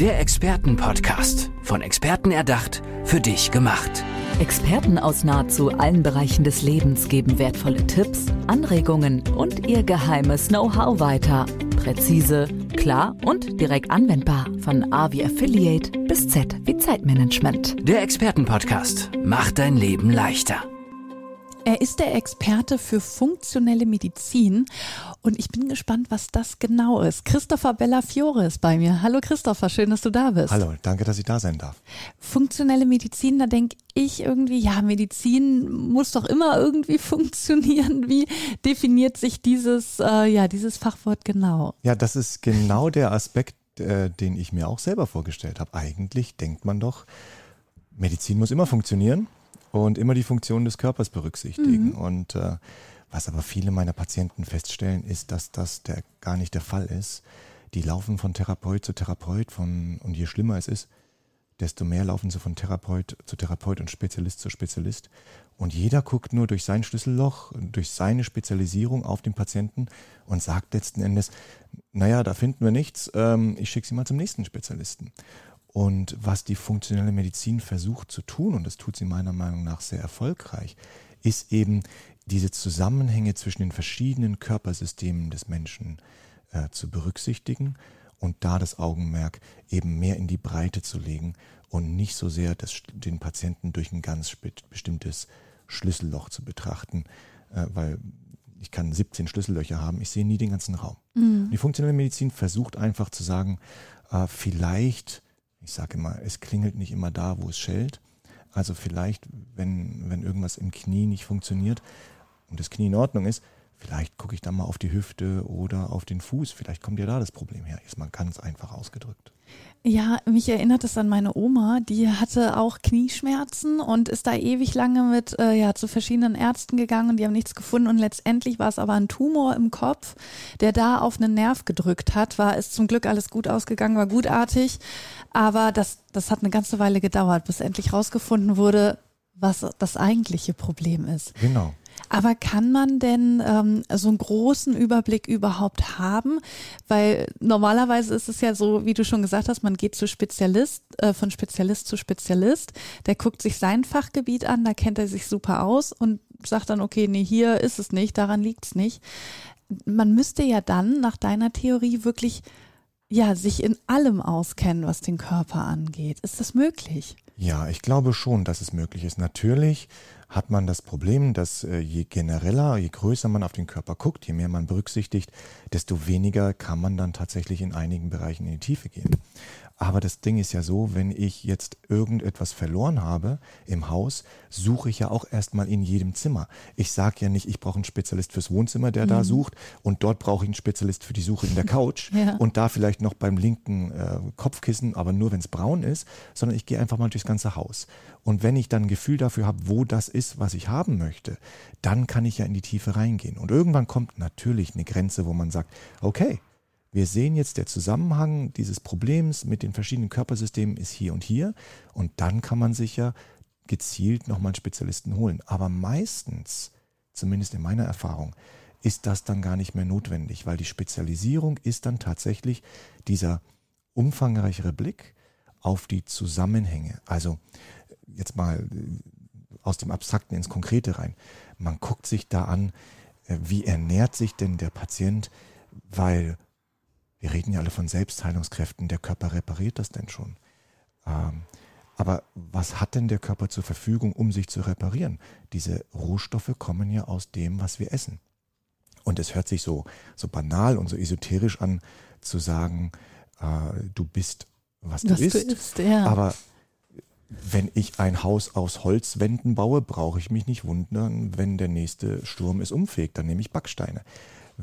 Der Expertenpodcast. Von Experten erdacht, für dich gemacht. Experten aus nahezu allen Bereichen des Lebens geben wertvolle Tipps, Anregungen und ihr geheimes Know-how weiter. Präzise, klar und direkt anwendbar. Von A wie Affiliate bis Z wie Zeitmanagement. Der Expertenpodcast macht dein Leben leichter. Er ist der Experte für funktionelle Medizin und ich bin gespannt, was das genau ist. Christopher Bellafiore ist bei mir. Hallo Christopher, schön, dass du da bist. Hallo, danke, dass ich da sein darf. Funktionelle Medizin, da denke ich irgendwie, ja, Medizin muss doch immer irgendwie funktionieren. Wie definiert sich dieses, äh, ja, dieses Fachwort genau? Ja, das ist genau der Aspekt, äh, den ich mir auch selber vorgestellt habe. Eigentlich denkt man doch, Medizin muss immer funktionieren und immer die Funktion des Körpers berücksichtigen. Mhm. Und äh, was aber viele meiner Patienten feststellen, ist, dass das der, gar nicht der Fall ist. Die laufen von Therapeut zu Therapeut von, und je schlimmer es ist, desto mehr laufen sie von Therapeut zu Therapeut und Spezialist zu Spezialist. Und jeder guckt nur durch sein Schlüsselloch, durch seine Spezialisierung auf den Patienten und sagt letzten Endes, naja, da finden wir nichts, ähm, ich schicke sie mal zum nächsten Spezialisten. Und was die funktionelle Medizin versucht zu tun, und das tut sie meiner Meinung nach sehr erfolgreich, ist eben diese Zusammenhänge zwischen den verschiedenen Körpersystemen des Menschen äh, zu berücksichtigen und da das Augenmerk eben mehr in die Breite zu legen und nicht so sehr das, den Patienten durch ein ganz bestimmtes Schlüsselloch zu betrachten, äh, weil ich kann 17 Schlüssellöcher haben, ich sehe nie den ganzen Raum. Mhm. Die funktionelle Medizin versucht einfach zu sagen, äh, vielleicht ich sage immer, es klingelt nicht immer da, wo es schellt. Also vielleicht, wenn, wenn irgendwas im Knie nicht funktioniert und das Knie in Ordnung ist, vielleicht gucke ich dann mal auf die Hüfte oder auf den Fuß. Vielleicht kommt ja da das Problem her. Ist mal ganz einfach ausgedrückt. Ja, mich erinnert es an meine Oma, die hatte auch Knieschmerzen und ist da ewig lange mit äh, ja, zu verschiedenen Ärzten gegangen und die haben nichts gefunden und letztendlich war es aber ein Tumor im Kopf, der da auf einen Nerv gedrückt hat, war ist zum Glück alles gut ausgegangen, war gutartig, aber das, das hat eine ganze Weile gedauert, bis endlich rausgefunden wurde, was das eigentliche Problem ist. Genau. Aber kann man denn ähm, so einen großen Überblick überhaupt haben? Weil normalerweise ist es ja so, wie du schon gesagt hast, man geht zu Spezialist, äh, von Spezialist zu Spezialist, der guckt sich sein Fachgebiet an, da kennt er sich super aus und sagt dann, okay, nee, hier ist es nicht, daran liegt es nicht. Man müsste ja dann nach deiner Theorie wirklich ja, sich in allem auskennen, was den Körper angeht. Ist das möglich? Ja, ich glaube schon, dass es möglich ist. Natürlich hat man das Problem, dass äh, je genereller, je größer man auf den Körper guckt, je mehr man berücksichtigt, desto weniger kann man dann tatsächlich in einigen Bereichen in die Tiefe gehen. Aber das Ding ist ja so, wenn ich jetzt irgendetwas verloren habe im Haus, suche ich ja auch erstmal in jedem Zimmer. Ich sage ja nicht, ich brauche einen Spezialist fürs Wohnzimmer, der mhm. da sucht, und dort brauche ich einen Spezialist für die Suche in der Couch ja. und da vielleicht noch beim linken äh, Kopfkissen, aber nur wenn es braun ist, sondern ich gehe einfach mal durchs ganze Haus. Und wenn ich dann ein Gefühl dafür habe, wo das ist, was ich haben möchte, dann kann ich ja in die Tiefe reingehen. Und irgendwann kommt natürlich eine Grenze, wo man sagt, okay, wir sehen jetzt, der Zusammenhang dieses Problems mit den verschiedenen Körpersystemen ist hier und hier. Und dann kann man sich ja gezielt nochmal einen Spezialisten holen. Aber meistens, zumindest in meiner Erfahrung, ist das dann gar nicht mehr notwendig, weil die Spezialisierung ist dann tatsächlich dieser umfangreichere Blick auf die Zusammenhänge. Also jetzt mal aus dem Abstrakten ins Konkrete rein. Man guckt sich da an, äh, wie ernährt sich denn der Patient, weil wir reden ja alle von Selbstheilungskräften. Der Körper repariert das denn schon. Ähm, aber was hat denn der Körper zur Verfügung, um sich zu reparieren? Diese Rohstoffe kommen ja aus dem, was wir essen. Und es hört sich so, so banal und so esoterisch an, zu sagen, äh, du bist, was, was du isst. Du isst ja. Aber wenn ich ein Haus aus Holzwänden baue, brauche ich mich nicht wundern, wenn der nächste Sturm es umfegt. Dann nehme ich Backsteine.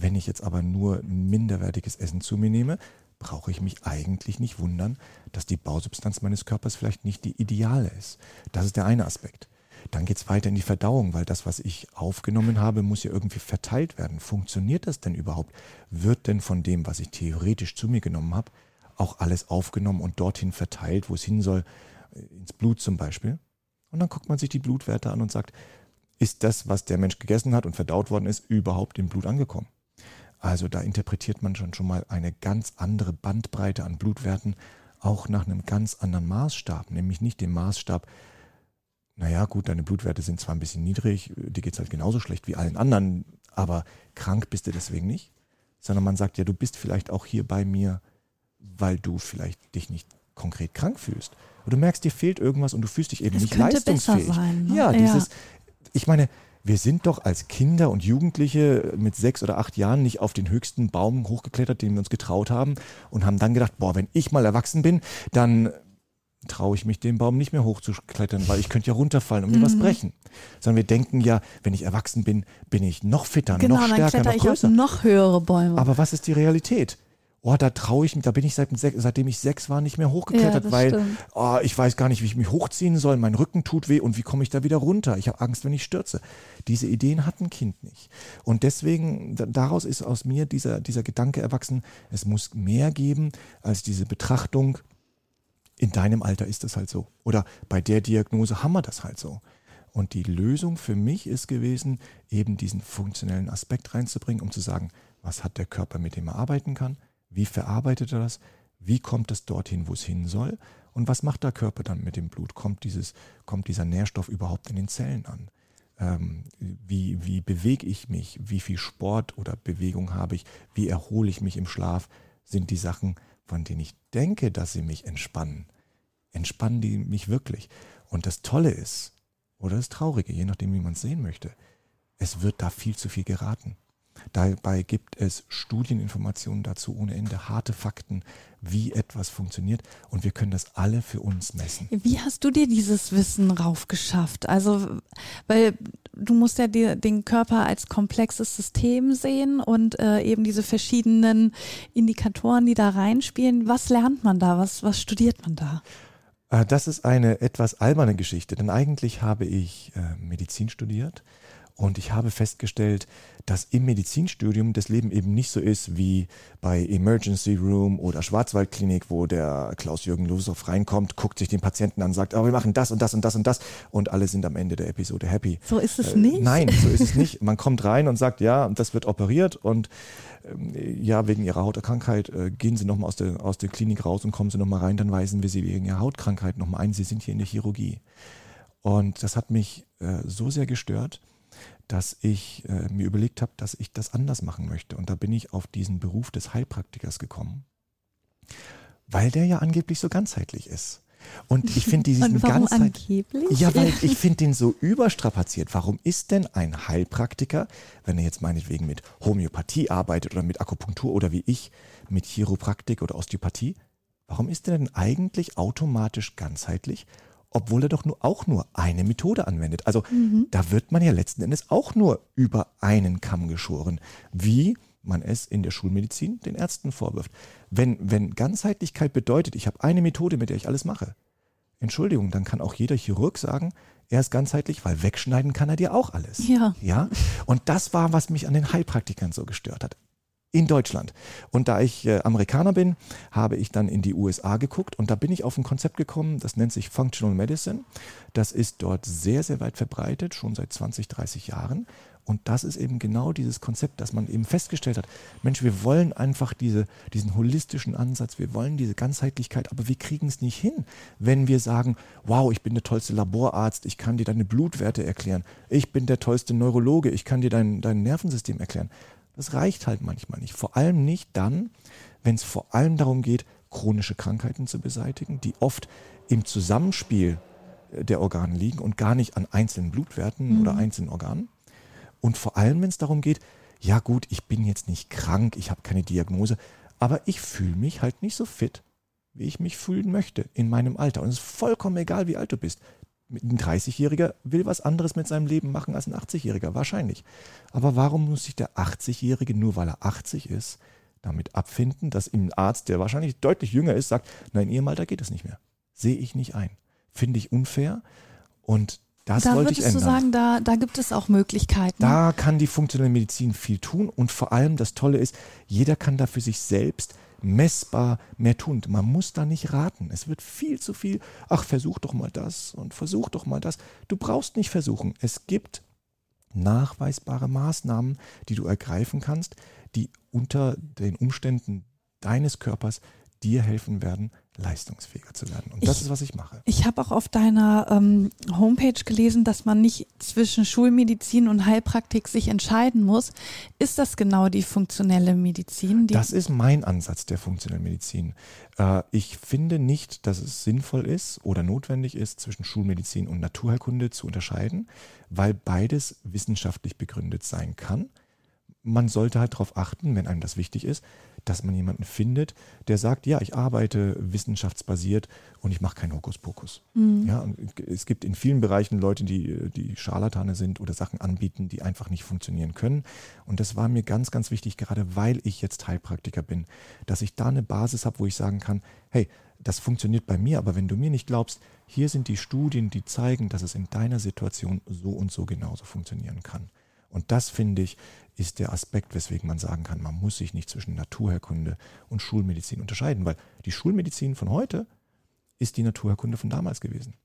Wenn ich jetzt aber nur minderwertiges Essen zu mir nehme, brauche ich mich eigentlich nicht wundern, dass die Bausubstanz meines Körpers vielleicht nicht die ideale ist. Das ist der eine Aspekt. Dann geht es weiter in die Verdauung, weil das, was ich aufgenommen habe, muss ja irgendwie verteilt werden. Funktioniert das denn überhaupt? Wird denn von dem, was ich theoretisch zu mir genommen habe, auch alles aufgenommen und dorthin verteilt, wo es hin soll, äh, ins Blut zum Beispiel? Und dann guckt man sich die Blutwerte an und sagt, ist das, was der Mensch gegessen hat und verdaut worden ist, überhaupt im Blut angekommen? Also da interpretiert man schon, schon mal eine ganz andere Bandbreite an Blutwerten, auch nach einem ganz anderen Maßstab, nämlich nicht dem Maßstab, naja gut, deine Blutwerte sind zwar ein bisschen niedrig, dir geht es halt genauso schlecht wie allen anderen, aber krank bist du deswegen nicht, sondern man sagt ja, du bist vielleicht auch hier bei mir, weil du vielleicht dich nicht konkret krank fühlst. Und du merkst, dir fehlt irgendwas und du fühlst dich eben Es nicht leistungsfähig. sein, ne? Ja, Ja. dieses, ich meine, wir sind doch als Kinder und Jugendliche mit sechs oder acht Jahren nicht auf den höchsten Baum hochgeklettert, den wir uns getraut haben und haben dann gedacht, boah, wenn ich mal erwachsen bin, dann traue ich mich, den Baum nicht mehr hochzuklettern, weil ich könnte ja runterfallen und mir Mhm. was brechen. Sondern wir denken ja, wenn ich erwachsen bin, bin ich noch fitter, Genau, noch stärker, noch größer. noch höhere Bäume. Aber was ist die Realität? Oh, da traue ich mich, da bin ich seit, seitdem ich sechs war nicht mehr Ja, hochgeklettert, das weil oh, ich weiß gar nicht, wie ich mich hochziehen soll, mein Rücken tut weh und wie komme ich da wieder runter? Ich habe Angst, wenn ich stürze. Diese Ideen hat ein Kind nicht. Und deswegen, da- daraus ist aus mir dieser, dieser Gedanke erwachsen, es muss mehr geben als diese Betrachtung, in deinem Alter ist das halt so. Oder bei der Diagnose haben wir das halt so. Und die Lösung für mich ist gewesen, eben diesen funktionellen Aspekt reinzubringen, um zu sagen, was hat der Körper, mit dem er arbeiten kann, wie verarbeitet er das, wie kommt es dorthin, wo es hin soll und was macht der Körper dann mit dem Blut? Kommt, dieses, kommt dieser Nährstoff überhaupt in den Zellen an? Ähm, wie, wie bewege ich mich? Wie viel Sport oder Bewegung habe ich? Wie erhole ich mich im Schlaf? Sind die Sachen, von denen ich denke, dass sie mich entspannen, entspannen die mich wirklich? Und das Tolle ist, oder das Traurige, je nachdem, wie man es sehen möchte, es wird da viel zu viel geraten. Dabei gibt es Studieninformationen dazu ohne Ende, harte Fakten, wie etwas funktioniert und wir können das alle für uns messen. Wie hast du dir dieses Wissen raufgeschafft? Also, weil du musst ja dir den Körper als komplexes System sehen und äh, eben diese verschiedenen Indikatoren, die da reinspielen. Was lernt man da? Was, was studiert man da? Äh, Das ist eine etwas alberne Geschichte, denn eigentlich habe ich äh, Medizin studiert und ich habe festgestellt, dass im Medizinstudium das Leben eben nicht so ist wie bei Emergency Room oder Schwarzwaldklinik, wo der Klaus-Jürgen Lusow reinkommt, guckt sich den Patienten an, sagt, aber wir machen das und das und das und das und alle sind am Ende der Episode happy. So ist es Äh, nicht. Nein, so ist es nicht. Man kommt rein und sagt, ja, das wird operiert und ähm, ja, wegen Ihrer Hauterkrankheit äh, gehen Sie nochmal aus der, aus der Klinik raus und kommen Sie nochmal rein, dann weisen wir Sie wegen Ihrer Hautkrankheit nochmal ein. Sie sind hier in der Chirurgie. Und das hat mich äh, so sehr gestört, dass ich äh, mir überlegt habe, dass ich das anders machen möchte. Und da bin ich auf diesen Beruf des Heilpraktikers gekommen, weil der ja angeblich so ganzheitlich ist. Und ich finde diesen Und warum Ganzheit angeblich? ja, weil ich finde den so überstrapaziert. Warum ist denn ein Heilpraktiker, wenn er jetzt meinetwegen mit Homöopathie arbeitet oder mit Akupunktur oder wie ich mit Chiropraktik oder Osteopathie, warum ist er denn eigentlich automatisch ganzheitlich, obwohl er doch nur auch nur eine Methode anwendet? Also da wird man ja letzten Endes auch nur über einen Kamm geschoren, wie man es in der Schulmedizin den Ärzten vorwirft. Wenn, wenn Ganzheitlichkeit bedeutet, ich habe eine Methode, mit der ich alles mache, Entschuldigung, dann kann auch jeder Chirurg sagen, er ist ganzheitlich, weil wegschneiden kann er dir auch alles. Ja. Ja. Und das war, was mich an den Heilpraktikern so gestört hat. In Deutschland. Und da ich äh, Amerikaner bin, habe ich dann in die USA geguckt und da bin ich auf ein Konzept gekommen, das nennt sich Functional Medicine. Das ist dort sehr, sehr weit verbreitet, schon seit 20, 30 Jahren. Und das ist eben genau dieses Konzept, dass man eben festgestellt hat, Mensch, wir wollen einfach diese, diesen holistischen Ansatz, wir wollen diese Ganzheitlichkeit, aber wir kriegen es nicht hin, wenn wir sagen, wow, ich bin der tollste Laborarzt, ich kann dir deine Blutwerte erklären, ich bin der tollste Neurologe, ich kann dir dein, dein Nervensystem erklären. Das reicht halt manchmal nicht. Vor allem nicht dann, wenn es vor allem darum geht, chronische Krankheiten zu beseitigen, die oft im Zusammenspiel äh, der Organe liegen und gar nicht an einzelnen Blutwerten oder einzelnen Organen. Und vor allem, wenn es darum geht, ja gut, ich bin jetzt nicht krank, ich habe keine Diagnose, aber ich fühle mich halt nicht so fit, wie ich mich fühlen möchte in meinem Alter. Und es ist vollkommen egal, wie alt du bist. Ein 30-Jähriger will was anderes mit seinem Leben machen als ein 80-Jähriger, wahrscheinlich. Aber warum muss sich der 80-Jährige, nur weil er 80 ist, damit abfinden, dass ihm ein Arzt, der wahrscheinlich deutlich jünger ist, sagt, nein, in ihrem Alter geht es nicht mehr. Sehe ich nicht ein. Finde ich unfair und das da wollte ich würdest du ändern. sagen, da, da gibt es auch Möglichkeiten. Da kann die funktionelle Medizin viel tun und vor allem das Tolle ist, jeder kann da für sich selbst messbar mehr tun. Man muss da nicht raten. Es wird viel zu viel, ach, versuch doch mal das und versuch doch mal das. Du brauchst nicht versuchen. Es gibt nachweisbare Maßnahmen, die du ergreifen kannst, die unter den Umständen deines Körpers dir helfen werden, leistungsfähiger zu werden. Und das Ich- ist, was ich mache. Ich habe auch auf deiner ähm, Homepage gelesen, dass man nicht zwischen Schulmedizin und Heilpraktik sich entscheiden muss. Ist das genau die funktionelle Medizin? Die Das ist mein Ansatz der funktionellen Medizin. Äh, ich finde nicht, dass es sinnvoll ist oder notwendig ist, zwischen Schulmedizin und Naturheilkunde zu unterscheiden, weil beides wissenschaftlich begründet sein kann. Man sollte halt darauf achten, wenn einem das wichtig ist, dass man jemanden findet, der sagt, ja, ich arbeite wissenschaftsbasiert und ich mache keinen Hokuspokus. Ja, und es gibt in vielen Bereichen Leute, die, die Scharlatane sind oder Sachen anbieten, die einfach nicht funktionieren können. Und das war mir ganz, ganz wichtig, gerade weil ich jetzt Heilpraktiker bin, dass ich da eine Basis habe, wo ich sagen kann, hey, das funktioniert bei mir, aber wenn du mir nicht glaubst, hier sind die Studien, die zeigen, dass es in deiner Situation so und so genauso funktionieren kann. Und das, finde ich, ist der Aspekt, weswegen man sagen kann, man muss sich nicht zwischen Naturheilkunde und Schulmedizin unterscheiden, weil die Schulmedizin von heute ist die Naturheilkunde von damals gewesen.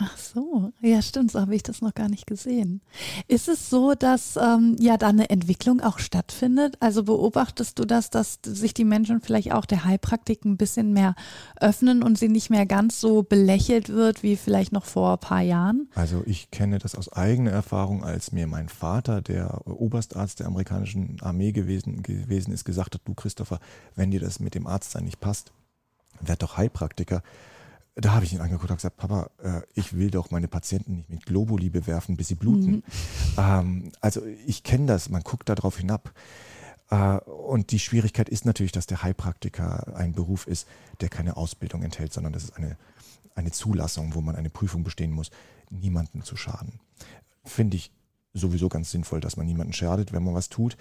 Ach so, ja stimmt, so habe ich das noch gar nicht gesehen. Ist es so, dass ähm, ja da eine Entwicklung auch stattfindet? Also beobachtest du das, dass sich die Menschen vielleicht auch der Heilpraktik ein bisschen mehr öffnen und sie nicht mehr ganz so belächelt wird wie vielleicht noch vor ein paar Jahren? Also ich kenne das aus eigener Erfahrung, als mir mein Vater, der Oberstarzt der amerikanischen Armee gewesen, gewesen ist, gesagt hat, du Christopher, wenn dir das mit dem Arztsein nicht passt, werd doch Heilpraktiker. Da habe ich ihn angeguckt und gesagt, Papa, äh, ich will doch meine Patienten nicht mit Globuli bewerfen, bis sie bluten. Ähm, also ich kenne das, man guckt darauf hinab. Äh, und die Schwierigkeit ist natürlich, dass der Heilpraktiker ein Beruf ist, der keine Ausbildung enthält, sondern das ist eine, eine Zulassung, wo man eine Prüfung bestehen muss, niemanden zu schaden. Finde ich sowieso ganz sinnvoll, dass man niemanden schadet, wenn man was tut.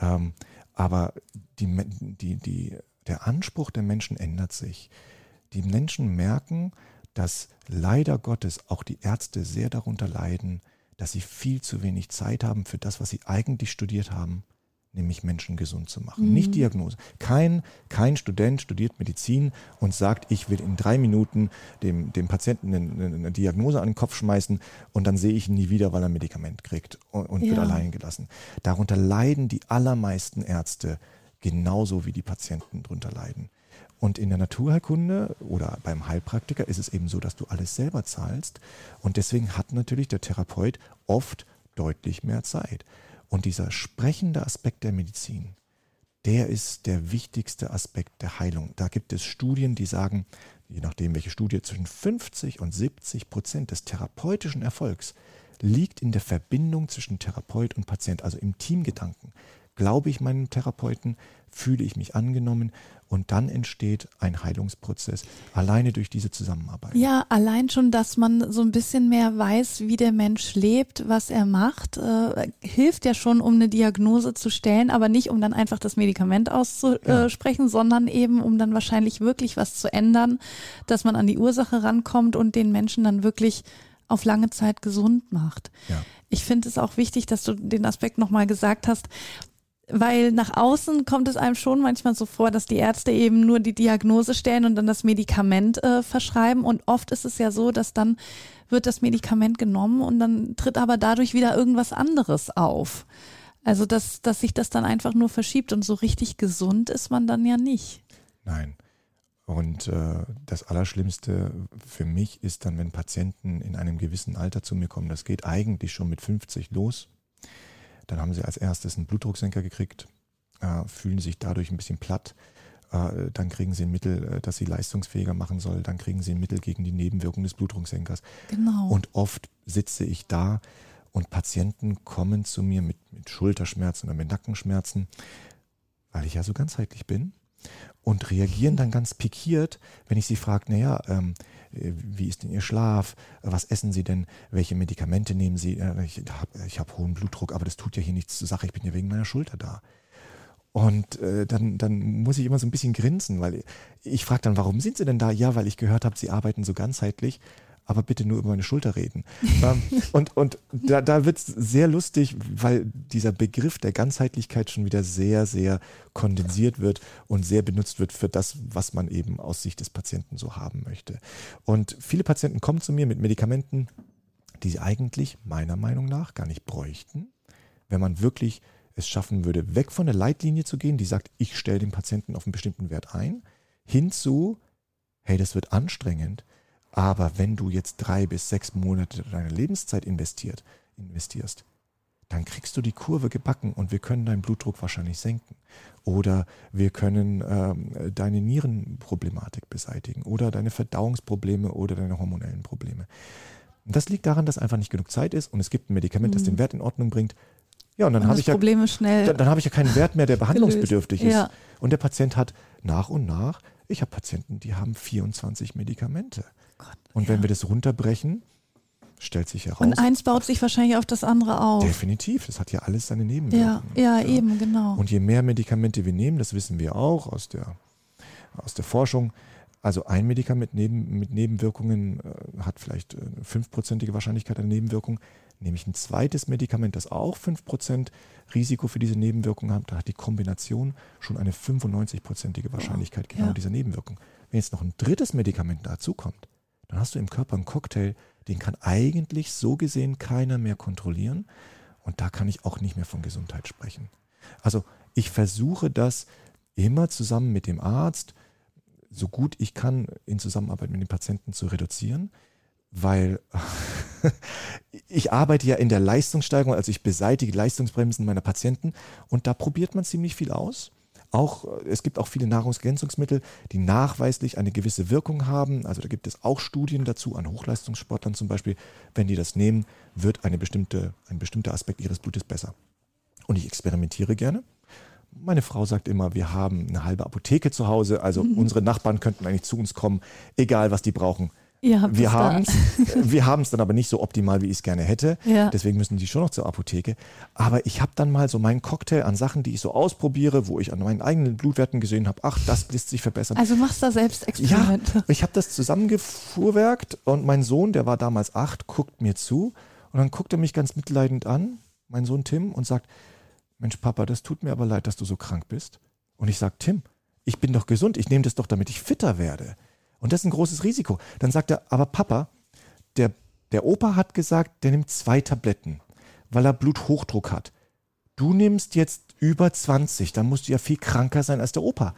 Ähm, aber die, die, die, der Anspruch der Menschen ändert sich. Die Menschen merken, dass leider Gottes auch die Ärzte sehr darunter leiden, dass sie viel zu wenig Zeit haben für das, was sie eigentlich studiert haben, nämlich Menschen gesund zu machen. Nicht Diagnose. Kein, kein Student studiert Medizin und sagt, ich will in drei Minuten dem, dem Patienten eine, eine Diagnose an den Kopf schmeißen und dann sehe ich ihn nie wieder, weil er ein Medikament kriegt und, und wird Ja. allein gelassen. Darunter leiden die allermeisten Ärzte genauso wie die Patienten drunter leiden. Und in der Naturheilkunde oder beim Heilpraktiker ist es eben so, dass du alles selber zahlst. Und deswegen hat natürlich der Therapeut oft deutlich mehr Zeit. Und dieser sprechende Aspekt der Medizin, der ist der wichtigste Aspekt der Heilung. Da gibt es Studien, die sagen, je nachdem welche Studie, zwischen 50 und 70 Prozent des therapeutischen Erfolgs liegt in der Verbindung zwischen Therapeut und Patient, also im Teamgedanken. Glaube ich meinem Therapeuten, fühle ich mich angenommen und dann entsteht ein Heilungsprozess alleine durch diese Zusammenarbeit. Ja, allein schon, dass man so ein bisschen mehr weiß, wie der Mensch lebt, was er macht, äh, hilft ja schon, um eine Diagnose zu stellen, aber nicht, um dann einfach das Medikament auszusprechen, sondern eben, um dann wahrscheinlich wirklich was zu ändern, dass man an die Ursache rankommt und den Menschen dann wirklich auf lange Zeit gesund macht. Ja. Ich finde es auch wichtig, dass du den Aspekt nochmal gesagt hast, weil nach außen kommt es einem schon manchmal so vor, dass die Ärzte eben nur die Diagnose stellen und dann das Medikament äh, verschreiben. Und oft ist es ja so, dass dann wird das Medikament genommen und dann tritt aber dadurch wieder irgendwas anderes auf. Also dass, dass sich das dann einfach nur verschiebt und so richtig gesund ist man dann ja nicht. Nein. Und äh, das Allerschlimmste für mich ist dann, wenn Patienten in einem gewissen Alter zu mir kommen. Das geht eigentlich schon mit 50 los. Dann haben sie als erstes einen Blutdrucksenker gekriegt, äh, fühlen sich dadurch ein bisschen platt. Äh, dann kriegen sie ein Mittel, äh, das sie leistungsfähiger machen soll. Dann kriegen sie ein Mittel gegen die Nebenwirkung des Blutdrucksenkers. Genau. Und oft sitze ich da und Patienten kommen zu mir mit, mit Schulterschmerzen oder mit Nackenschmerzen, weil ich ja so ganzheitlich bin und reagieren dann ganz pikiert, wenn ich sie frage, naja, ähm, äh, wie ist denn Ihr Schlaf? Was essen Sie denn? Welche Medikamente nehmen Sie? Äh, Ich habe ich hab hohen Blutdruck, aber das tut ja hier nichts zur Sache. Ich bin ja wegen meiner Schulter da. Und äh, dann, dann muss ich immer so ein bisschen grinsen, weil ich frage dann, warum sind Sie denn da? Ja, weil ich gehört habe, Sie arbeiten so ganzheitlich, aber bitte nur über meine Schulter reden. ähm, und und da, da wird es sehr lustig, weil dieser Begriff der Ganzheitlichkeit schon wieder sehr, sehr kondensiert wird und sehr benutzt wird für das, was man eben aus Sicht des Patienten so haben möchte. Und viele Patienten kommen zu mir mit Medikamenten, die sie eigentlich meiner Meinung nach gar nicht bräuchten, wenn man wirklich es schaffen würde, weg von der Leitlinie zu gehen, die sagt, ich stelle den Patienten auf einen bestimmten Wert ein, hin zu, hey, das wird anstrengend, aber wenn du jetzt drei bis sechs Monate deiner Lebenszeit investiert, investierst, dann kriegst du die Kurve gebacken und wir können deinen Blutdruck wahrscheinlich senken. Oder wir können ähm, deine Nierenproblematik beseitigen oder deine Verdauungsprobleme oder deine hormonellen Probleme. Und das liegt daran, dass einfach nicht genug Zeit ist und es gibt ein Medikament, das den mhm. Wert in Ordnung bringt. Ja, und dann habe ich ja dann, dann habe ich ja keinen Wert mehr, der behandlungsbedürftig ist. Ja. Und der Patient hat nach und nach, ich habe Patienten, die haben 24 Medikamente. Gott, und wenn wir das runterbrechen, stellt sich heraus. Und eins baut sich wahrscheinlich auf das andere auf. Definitiv, das hat ja alles seine Nebenwirkungen. Ja, ja, ja, eben, genau. Und je mehr Medikamente wir nehmen, das wissen wir auch aus der, aus der Forschung, also ein Medikament neben, mit Nebenwirkungen äh, hat vielleicht äh, fünfprozentige Wahrscheinlichkeit einer Nebenwirkung. Nehme ich ein zweites Medikament, das auch 5% Risiko für diese Nebenwirkung hat, da hat die Kombination schon eine 95-prozentige Wahrscheinlichkeit genau ja. dieser Nebenwirkung. Wenn jetzt noch ein drittes Medikament dazukommt, dann hast du im Körper einen Cocktail, den kann eigentlich so gesehen keiner mehr kontrollieren. Und da kann ich auch nicht mehr von Gesundheit sprechen. Also ich versuche das immer zusammen mit dem Arzt, so gut ich kann, in Zusammenarbeit mit dem Patienten zu reduzieren, weil ich arbeite ja in der Leistungssteigerung, also ich beseitige Leistungsbremsen meiner Patienten und da probiert man ziemlich viel aus. Auch, äh, es gibt auch viele Nahrungsergänzungsmittel, die nachweislich eine gewisse Wirkung haben. Also da gibt es auch Studien dazu an Hochleistungssportlern zum Beispiel. Wenn die das nehmen, wird eine bestimmte, ein bestimmter Aspekt ihres Blutes besser. Und ich experimentiere gerne. Meine Frau sagt immer, wir haben eine halbe Apotheke zu Hause, also mhm. unsere Nachbarn könnten eigentlich zu uns kommen, egal was die brauchen wir haben es wir haben es dann aber nicht so optimal, wie ich es gerne hätte. Ja. Deswegen müssen die schon noch zur Apotheke. Aber ich habe dann mal so meinen Cocktail an Sachen, die ich so ausprobiere, wo ich an meinen eigenen Blutwerten gesehen habe, ach, das lässt sich verbessern. Also machst du da selbst Experimente. Ja, ich habe das zusammengefuhrwerkt und mein Sohn, der war damals acht, guckt mir zu und dann guckt er mich ganz mitleidend an, mein Sohn Tim, und sagt, Mensch Papa, das tut mir aber leid, dass du so krank bist. Und ich sage, Tim, ich bin doch gesund, ich nehme das doch, damit ich fitter werde. Und das ist ein großes Risiko. Dann sagt er, aber Papa, der, der Opa hat gesagt, der nimmt zwei Tabletten, weil er Bluthochdruck hat. Du nimmst jetzt über 20, dann musst du ja viel kranker sein als der Opa.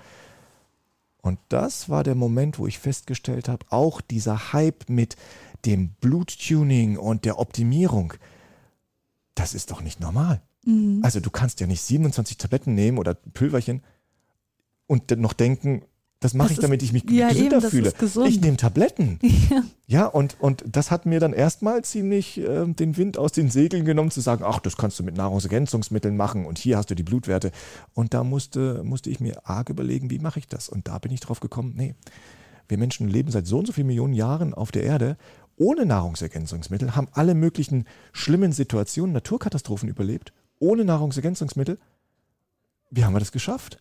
Und das war der Moment, wo ich festgestellt habe, auch dieser Hype mit dem Bluttuning und der Optimierung, das ist doch nicht normal. Mhm. Also du kannst ja nicht 27 Tabletten nehmen oder Pülverchen und noch denken, das mache ich, damit ich mich ja, gesünder eben, fühle. Ich nehme Tabletten. Ja, ja und, und das hat mir dann erstmal ziemlich äh, den Wind aus den Segeln genommen, zu sagen, ach, das kannst du mit Nahrungsergänzungsmitteln machen und hier hast du die Blutwerte. Und da musste, musste ich mir arg überlegen, wie mache ich das? Und da bin ich drauf gekommen, nee, wir Menschen leben seit so und so vielen Millionen Jahren auf der Erde ohne Nahrungsergänzungsmittel, haben alle möglichen schlimmen Situationen, Naturkatastrophen überlebt, ohne Nahrungsergänzungsmittel. Wie haben wir das geschafft?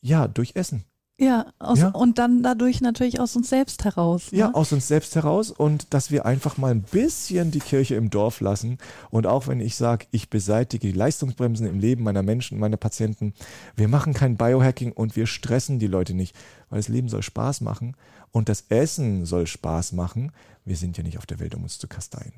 Ja, durch Essen. Ja, aus, ja, und dann dadurch natürlich aus uns selbst heraus. Ne? Ja, aus uns selbst heraus und dass wir einfach mal ein bisschen die Kirche im Dorf lassen. Und auch wenn ich sage, ich beseitige die Leistungsbremsen im Leben meiner Menschen, meiner Patienten, wir machen kein Biohacking und wir stressen die Leute nicht, weil das Leben soll Spaß machen und das Essen soll Spaß machen. Wir sind ja nicht auf der Welt, um uns zu kasteien.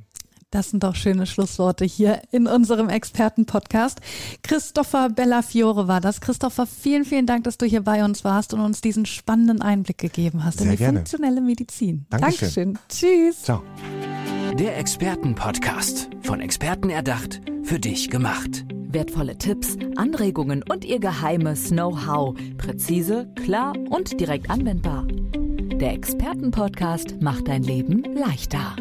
Das sind doch schöne Schlussworte hier in unserem Experten-Podcast. Christopher Bellafiore war das. Christopher, vielen, vielen Dank, dass du hier bei uns warst und uns diesen spannenden Einblick gegeben hast Sehr in die gerne. funktionelle Medizin. Dankeschön. Dankeschön. Tschüss. Ciao. Der Experten-Podcast. Von Experten erdacht, für dich gemacht. Wertvolle Tipps, Anregungen und ihr geheimes Know-how. Präzise, klar und direkt anwendbar. Der Experten-Podcast macht dein Leben leichter.